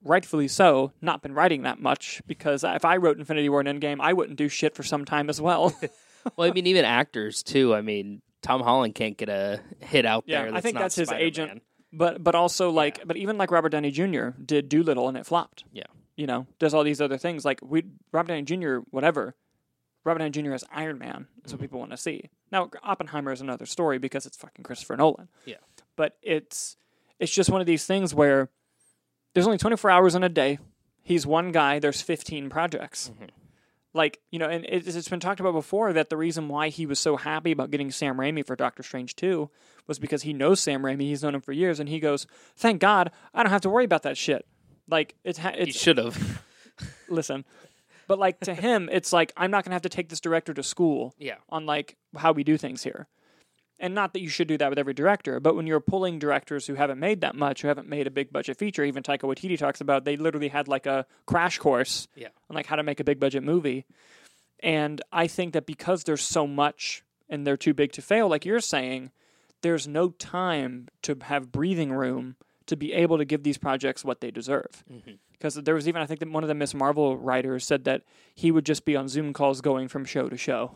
rightfully so, not been writing that much because if I wrote Infinity War and Endgame, I wouldn't do shit for some time as well. <laughs> Well, I mean, even actors too. I mean, Tom Holland can't get a hit out yeah, there. I think that's his Spider-Man. agent. But but also like but even like Robert Downey Jr. did Dolittle and it flopped. Yeah. You know, does all these other things like we Robert Downey Jr. whatever. Robert Downey Jr. as Iron Man is Mm-hmm. what people want to see. Now Oppenheimer is another story because it's fucking Christopher Nolan. Yeah. But it's it's just one of these things where there's only 24 hours in a day. He's one guy. There's 15 projects. Mm-hmm. Like you know, and it, it's been talked about before that the reason why he was so happy about getting Sam Raimi for Doctor Strange 2 was because he knows Sam Raimi. He's known him for years, and he goes, "Thank God, I don't have to worry about that shit." Like it's ha- He it's should have. listen, but like to him, it's like I'm not gonna have to take this director to school yeah. on like how we do things here. And not that you should do that with every director, but when you're pulling directors who haven't made that much, who haven't made a big budget feature, even Taika Waititi talks about, they literally had like a crash course Yeah. on like how to make a big budget movie. And I think that because there's so much and they're too big to fail, like you're saying, there's no time to have breathing room to be able to give these projects what they deserve. Mm-hmm. Because there was even, I think that one of the Miss Marvel writers said that he would just be on Zoom calls going from show to show,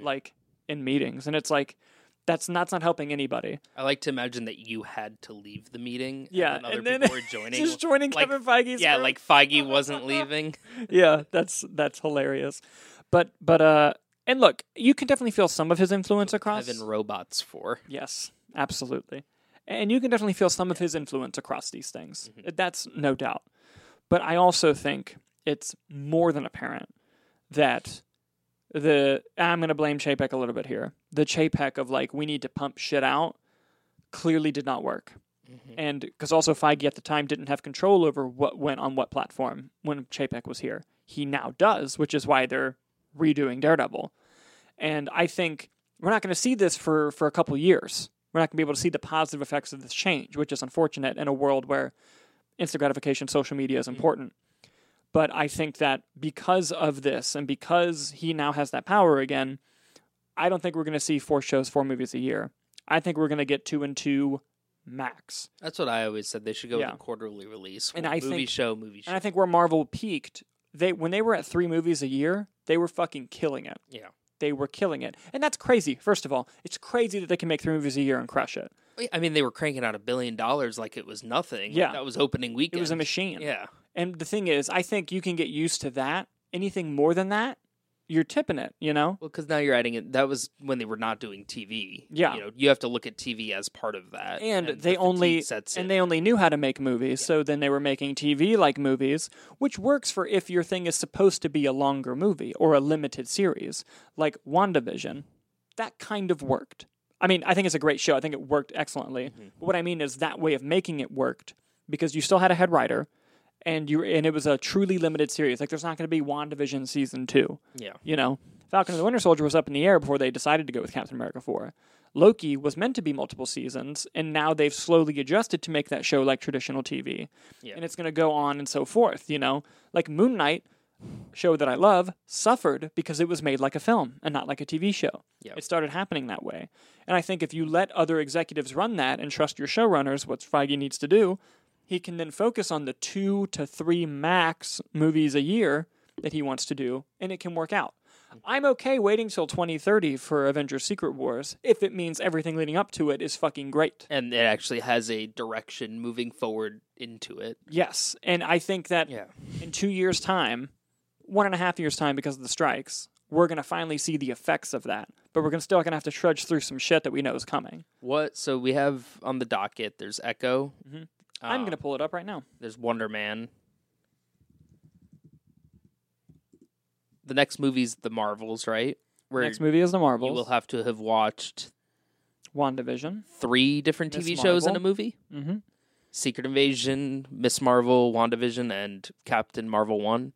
like in meetings. And it's like, that's not, that's not helping anybody. I like to imagine that you had to leave the meeting. Yeah, and, other and then people were <laughs> joining. Just joining like, Kevin Feige's Yeah, like Feige wasn't leaving. <laughs> yeah, that's that's hilarious. But but uh and look, you can definitely feel some of his influence across. Evan robots for. Yes, absolutely. And you can definitely feel some of his influence across these things. That's no doubt. But I also think it's more than apparent that the I'm going to blame Chapek a little bit here. The Chapek of like we need to pump shit out clearly did not work. Mm-hmm. And because also Feige at the time didn't have control over what went on what platform when Chapek was here. He now does, which is why they're redoing Daredevil. And I think we're not going to see this for, for a couple years. We're not going to be able to see the positive effects of this change, which is unfortunate in a world where instant gratification, social media is mm-hmm. important. But I think that because of this and because he now has that power again, I don't think we're going to see four shows, four movies a year. I think we're going to get two and two max. That's what I always said. They should go Yeah. with a quarterly release. And movie I think- show, movie show. And I think where Marvel peaked, they when they were at three movies a year, they were fucking killing it. yeah. They were killing it. And that's crazy. First of all, it's crazy that they can make three movies a year and crush it. I mean, they were cranking out a billion dollars like it was nothing. Like, Yeah. that was opening weekend. It was a machine. Yeah. And the thing is, I think you can get used to that. Anything more than that, you're tipping it. You know. Well, because now you're adding it. That was when they were not doing TV. Yeah. you know, you have to look at TV as part of that. and, the they fatigue only sets and in. they only knew how to make movies so then they were making tv like movies which works for if your thing is supposed to be a longer movie or a limited series like wandavision that kind of worked i mean i think it's a great show i think it worked excellently Mm-hmm. but what i mean is that way of making it worked because you still had a head writer and you and it was a truly limited series like there's not going to be wandavision season 2 yeah, you know, Falcon and the Winter Soldier was up in the air before they decided to go with Captain America 4. Loki was meant to be multiple seasons, and now they've slowly adjusted to make that show like traditional TV. Yeah. And it's going to go on and so forth, you know? Like Moon Knight, show that I love, suffered because it was made like a film and not like a TV show. Yeah. It started happening that way. And I think if you let other executives run that and trust your showrunners, what Feige needs to do, he can then focus on the two to three max movies a year that he wants to do, and it can work out. I'm okay waiting till 2030 for Avengers Secret Wars if it means everything leading up to it is fucking great. and it actually has a direction moving forward into it. Yes. And I think that Yeah, in two years' time, one and a half years' time because of the strikes, we're going to finally see the effects of that. But we're gonna still going to have to trudge through some shit that we know is coming. what? So we have on the docket. There's Echo. I'm Um, going to pull it up right now. There's Wonder Man. The next movie's The Marvels, right? Where Next movie is The Marvels. you will have to have watched WandaVision. three different TV shows in a movie. Mm-hmm. Secret Invasion, Miss Marvel, WandaVision, and Captain Marvel One.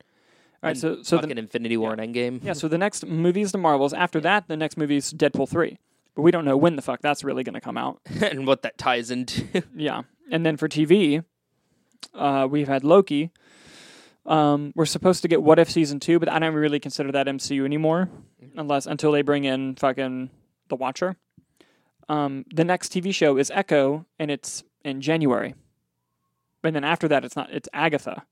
All right, so so fucking the, Infinity War and Endgame. yeah, so the next movie is The Marvels. After that, the next movie is Deadpool three, but we don't know when the fuck that's really going to come out. <laughs> and what that ties into. <laughs> Yeah, and then for TV, uh, we've had Loki. Um, we're supposed to get What If season two, but I don't really consider that MCU anymore, unless until they bring in fucking The Watcher. Um, the next TV show is Echo, and it's in January. And then after that, it's not. It's Agatha,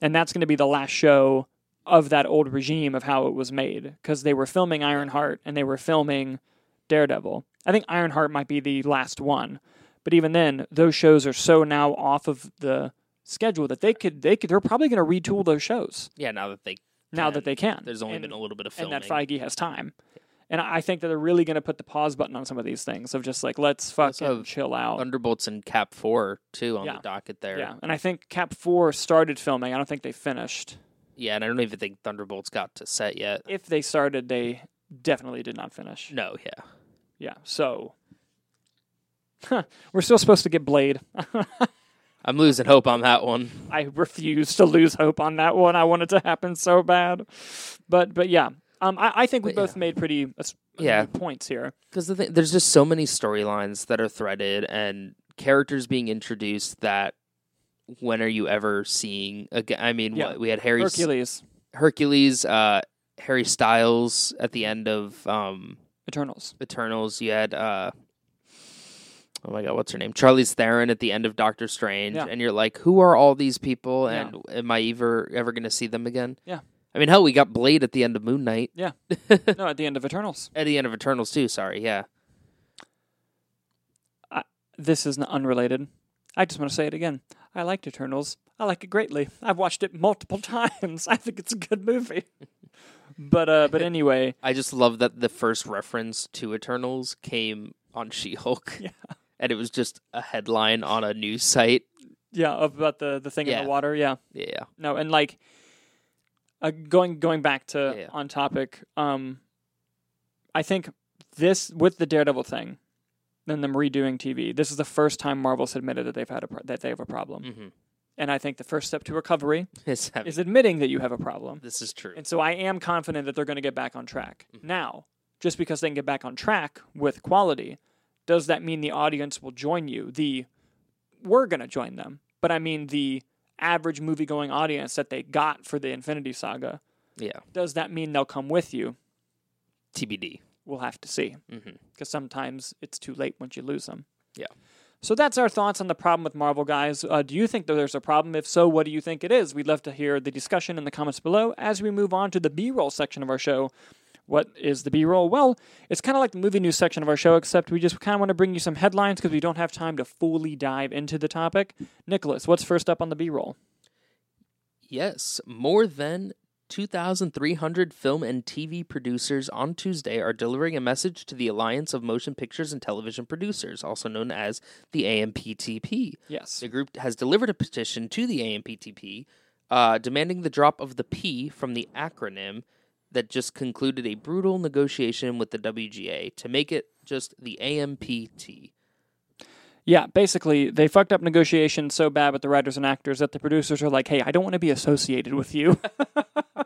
and that's going to be the last show of that old regime of how it was made because they were filming Ironheart and they were filming Daredevil. I think Ironheart might be the last one, but even then, those shows are so now off of the schedule that they could they could they're probably going to retool those shows yeah, now that they now can. that they can. There's only And- been a little bit of filming. and that Feige has time. And I think that they're really going to put the pause button on some of these things of just like let's fucking chill out. Thunderbolts and Cap Four too on Yeah. the docket there. Yeah, and I think Cap Four started filming. I don't think they finished. Yeah, and I don't even think Thunderbolts got to set yet. If they started, they definitely did not finish. No, yeah. Yeah, so <laughs> we're still supposed to get Blade. <laughs> I'm losing hope on that one. I refuse to lose hope on that one. I want it to happen so bad, but but yeah, um, I, I think we But both made pretty uh, Yeah. good points here. Because the thing, there's just so many storylines that are threaded and characters being introduced that when are you ever seeing again? I mean, Yeah. what, we had Harry Hercules, Hercules, uh, Harry Styles at the end of um, Eternals. Eternals. You had uh, oh my god, what's her name? Charlize Theron at the end of Doctor Strange, Yeah. and you're like, who are all these people? Yeah. And am I ever ever going to see them again? Yeah. I mean, hell, we got Blade at the end of Moon Knight. Yeah. <laughs> no, at the end of Eternals. At the end of Eternals too. Sorry, yeah. This is unrelated. I just want to say it again. I liked Eternals. I like it greatly. I've watched it multiple <laughs> times. I think it's a good movie. <laughs> but uh, but anyway, I just love that the first reference to Eternals came on She-Hulk. Yeah. And it was just a headline on a news site. yeah, about the the thing in the water. Yeah, Yeah. no, and like uh, going going back to Yeah. on topic. Um, I think this with the Daredevil thing, and them redoing TV. This is the first time Marvel's admitted that they've had a pro- that they have a problem, Mm-hmm. and I think the first step to recovery <laughs> It's is admitting that you have a problem. this is true. And so I am confident that they're going to get back on track. Mm-hmm. Now, just because they can get back on track with quality, does that mean the audience will join you? The we're going to join them, but I mean the average movie going audience that they got for the Infinity Saga, Yeah. does that mean they'll come with you? TBD. We'll have to see Mm-hmm. because sometimes it's too late once you lose them. Yeah. So that's our thoughts on the problem with Marvel, guys. Uh, do you think that there's a problem? If so, what do you think it is? We'd love to hear the discussion in the comments below as we move on to the B roll section of our show. What is the B roll? Well, it's kind of like the movie news section of our show, except we just kind of want to bring you some headlines because we don't have time to fully dive into the topic. Nicholas, what's first up on the B roll? Yes. More than 2,300 film and TV producers on Tuesday are delivering a message to the Alliance of Motion Pictures and Television Producers, also known as the AMPTP. Yes. The group has delivered a petition to the AMPTP uh, demanding the drop of the P from the acronym that just concluded a brutal negotiation with the WGA to make it just the AMPT. Yeah, basically, they fucked up negotiations so bad with the writers and actors that the producers are like, "Hey, I don't want to be associated with you,"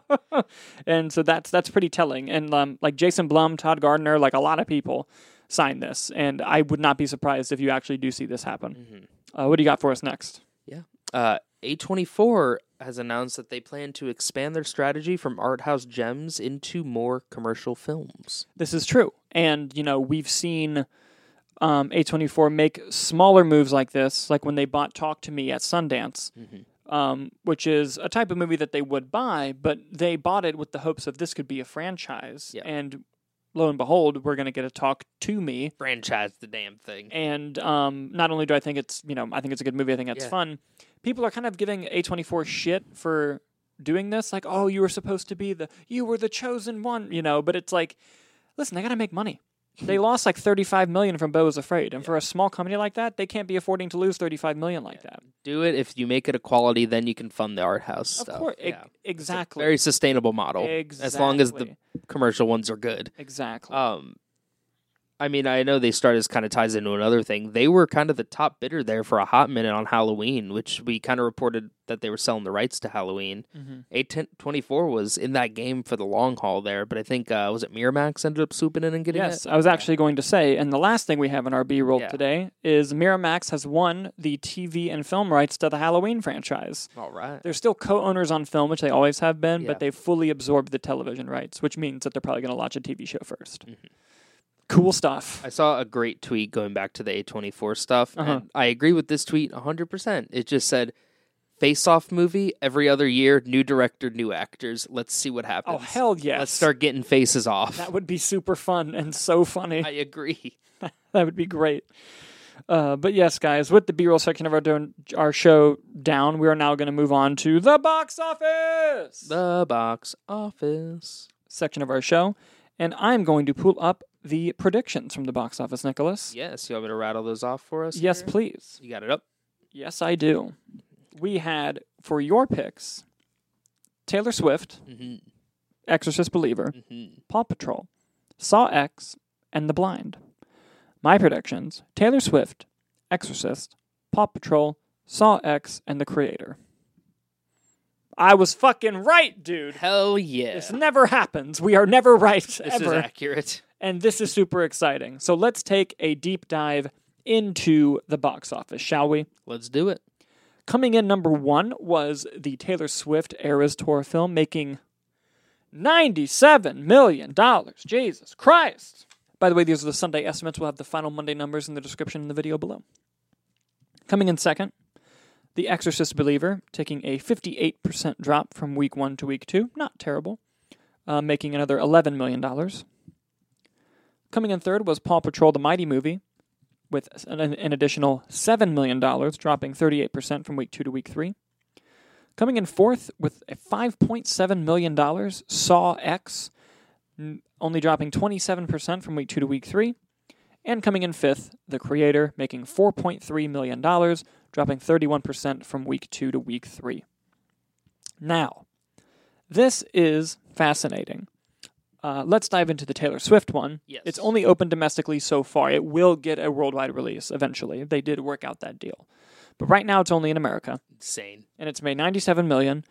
<laughs> and so that's that's pretty telling. And um, like Jason Blum, Todd Gardner, like a lot of people signed this, and I would not be surprised if you actually do see this happen. Uh, what do you got for us next? Yeah. Uh, A24 has announced that they plan to expand their strategy from art house gems into more commercial films. This is true, and you know we've seen um, A24 make smaller moves like this, like when they bought Talk to Me at Sundance, um, which is a type of movie that they would buy, but they bought it with the hopes of this could be a franchise, Yeah. and lo and behold, we're going to get a Talk to Me. Franchise the damn thing. And um, not only do I think it's you know I think it's a good movie, I think it's Yeah. fun. People are kind of giving A24 shit for doing this, like oh you were supposed to be the you were the chosen one, you know. But it's like, listen, they got to make money. <laughs> They lost like 35 million from Beau is Afraid, and for a small company like that, they can't be affording to lose 35 million like that. Do it if you make it a quality, then you can fund the art house Of stuff. course, e- Yeah. exactly, Very sustainable model. As long as the Exactly. Commercial ones are good. exactly. Um, I mean, I know they started as kind of ties into another thing. They were kind of the top bidder there for a hot minute on Halloween, which we kind of reported that they were selling the rights to Halloween. Mhm. Twenty four was in that game for the long haul there, but I think uh, was it Miramax ended up swooping in and getting Yes, it. Yes, I was actually going to say, and the last thing we have in our B roll Yeah. today is Miramax has won the TV and film rights to the Halloween franchise. All right. They're still co-owners on film, which they always have been, Yeah. but they've fully absorbed the television rights, which means that they're probably going to launch a TV show 1st Mm-hmm. Cool stuff. I saw a great tweet going back to the A24 stuff, Uh-huh. and I agree with this tweet 100%. It just said, Face Off movie every other year, new director, new actors. Let's see what happens. Oh hell yes! Let's start getting faces off. That would be super fun and so funny. I agree. <laughs> that would be great. Uh, but yes, guys, with the B-roll section of our don- our show down, we are now going to move on to the box office The box office. section of our show, and I'm going to pull up the predictions from the box office, Nicholas. Yes, you want me to rattle those off for us? Yes, here? please. You got it up? Yes, I do. We had for your picks Taylor Swift, Mm-hmm. Exorcist Believer, Mm-hmm. Paw Patrol, Saw X, and The Blind. My predictions Taylor Swift, Exorcist, Paw Patrol, Saw X, and The Creator. I was fucking right, dude. Hell yeah. This never happens. We are never right, This ever. is accurate. And this is super exciting. So let's take a deep dive into the box office, shall we? Let's do it. Coming in number one was the Taylor Swift Eras Tour film, making $97 million. Jesus Christ. By the way, these are the Sunday estimates. We'll have the final Monday numbers in the description in the video below. Coming in second, The Exorcist Believer, taking a 58% drop from week one to week two. Not terrible. Uh, making another $11 million. Coming in third was Paw Patrol the Mighty Movie, with an, an additional $7 million, dropping 38% from week two to week three. Coming in fourth with a $5.7 million, Saw X, only dropping 27% from week two to week three. And coming in fifth, The Creator, making $4.3 million, dropping 31% from week two to week three. Now, this is fascinating. Uh, let's dive into the Taylor Swift one. Yes. It's only open domestically so far. It will get a worldwide release eventually. They did work out that deal. But right now it's only in America Insane. and it's made 97 million.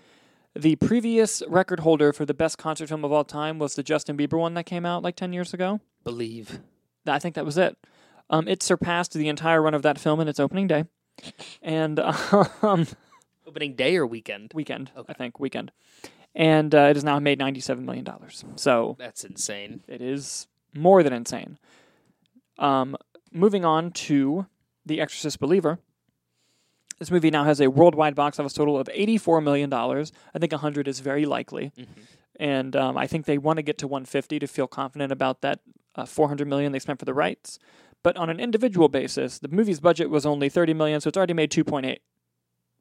The previous record holder for the best concert film of all time was the Justin Bieber one that came out like 10 years ago. Believe. I think that was it. Um, it surpassed the entire run of that film in its opening day and <laughs> um, Opening day or weekend? weekend, I think, weekend. And uh, it has now made $97 million. So That's insane. It is more than insane. Um, moving on to The Exorcist Believer. This movie now has a worldwide box office total of $84 million. I think 100 is very likely. And um, I think they want to get to 150 to feel confident about that uh, 400 million they spent for the rights. But on an individual basis, the movie's budget was only 30 million, so it's already made 2.8.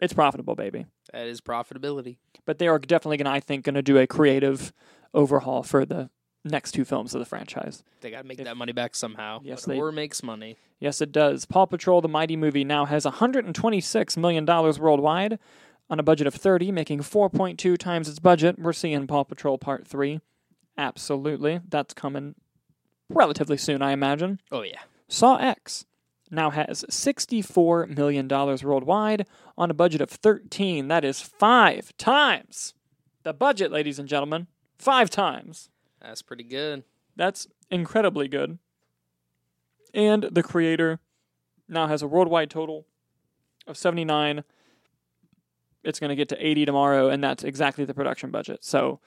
It's profitable, baby. That is profitability. But they are definitely going to, I think, going to do a creative overhaul for the next two films of the franchise. They got to make If- that money back somehow. Yes, but they- horror makes money. Yes, it does. Paw Patrol: The Mighty Movie now has 126 million dollars worldwide on a budget of 30, making 4.2 times its budget. We're seeing Paw Patrol Part Three. Absolutely, that's coming relatively soon, I imagine. Oh yeah. Saw X now has 64 million dollars worldwide on a budget of 13. That is five times the budget, ladies and gentlemen. Five times. That's pretty good. That's incredibly good. And the creator now has a worldwide total of 79. It's going to get to 80 tomorrow, and that's exactly the production budget. So,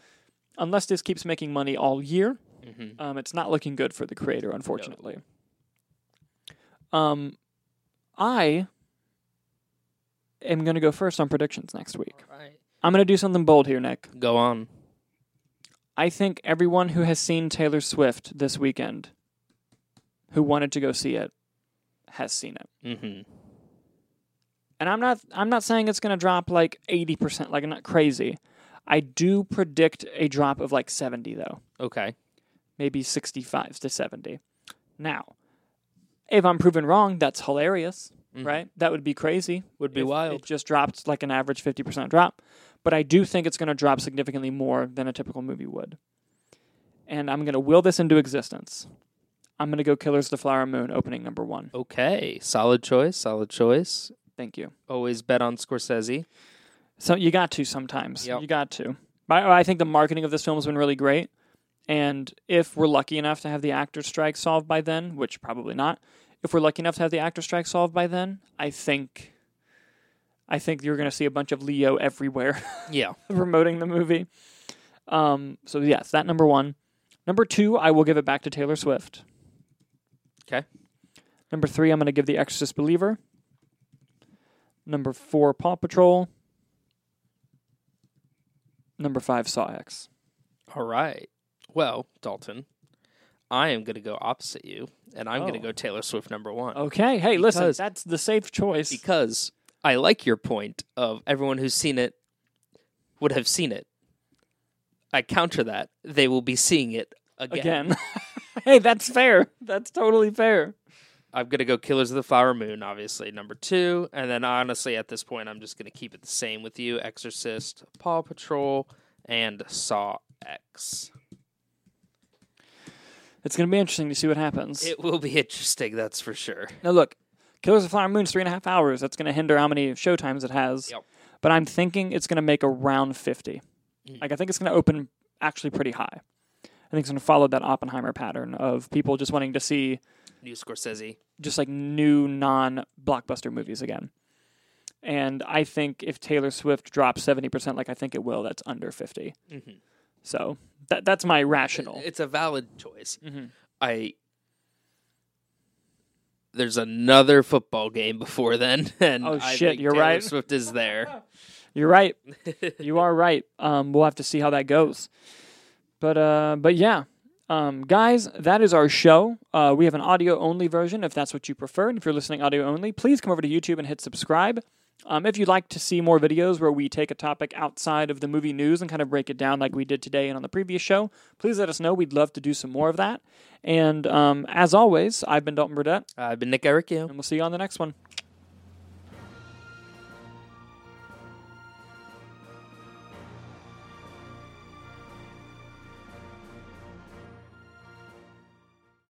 unless this keeps making money all year, Mm-hmm. um, it's not looking good for the creator, unfortunately. Um, I am going to go first on predictions next week. All right. I'm going to do something bold here, Nick. Go on. I think everyone who has seen Taylor Swift this weekend, who wanted to go see it, has seen it. Mm-hmm. And I'm not I'm not saying it's going to drop like 80%, like I'm not crazy. I do predict a drop of like 70 though. Okay. Maybe 65 to 70. Now, if I'm proven wrong, that's hilarious, Mhm. right? That would be crazy. Would be if wild. It just dropped like an average 50% drop. But I do think it's going to drop significantly more than a typical movie would. And I'm going to will this into existence. I'm going to go Killers of the Flower Moon opening number one. Okay. Solid choice. Solid choice. Thank you. Always bet on Scorsese. So you got to sometimes. Yep. You got to. But I think the marketing of this film has been really great. And if we're lucky enough to have the actor strike solved by then, which probably not, if we're lucky enough to have the actor strike solved by then, I think I think you're going to see a bunch of Leo everywhere <laughs> Yeah. promoting the movie. Um, so yes, that number one. Number two, I will give it back to Taylor Swift. Okay. Number three, I'm going to give The Exorcist Believer. Number four, Paw Patrol. Number five, Saw X. All right. Well, Dalton, I am going to go opposite you, and I'm going to Oh. go Taylor Swift number one. Okay, hey, listen, that's the safe choice. Because I like your point of everyone who's seen it would have seen it. I counter that. They will be seeing it again. Again. <laughs> hey, that's fair. That's totally fair. I'm going to go Killers of the Flower Moon, obviously, number two. And then, honestly, at this point, I'm just going to keep it the same with you Exorcist, Paw Patrol, and Saw X. It's going to be interesting to see what happens. It will be <laughs> interesting, that's for sure. Now, look, Killers of the Flower Moon's three and a half hours. That's going to hinder how many show times it has. Yep. But I'm thinking it's going to make around 50. Mm. Like, I think it's going to open actually pretty high. I think it's going to follow that Oppenheimer pattern of people just wanting to see New Scorsese. just like new non blockbuster movies again. And I think if Taylor Swift drops 70%, like I think it will, that's under 50. Mhm. So that that's my rational. It's a valid choice. Mhm. I. There's another football game before then, <laughs> and Oh, I shit, you're Taylor right. Swift is there. <laughs> You're right. <laughs> you are right. Um, we'll have to see how that goes. But uh, but yeah, um, guys, that is our show. Uh, we have an audio only version if that's what you prefer. And if you're listening audio only, please come over to YouTube and hit subscribe. Um, if you'd like to see more videos where we take a topic outside of the movie news and kind of break it down like we did today and on the previous show, please let us know. We'd love to do some more of that. And um, as always, I've been Dalton Burdett, I've been Nick Ericchio. and we'll see you on the next one.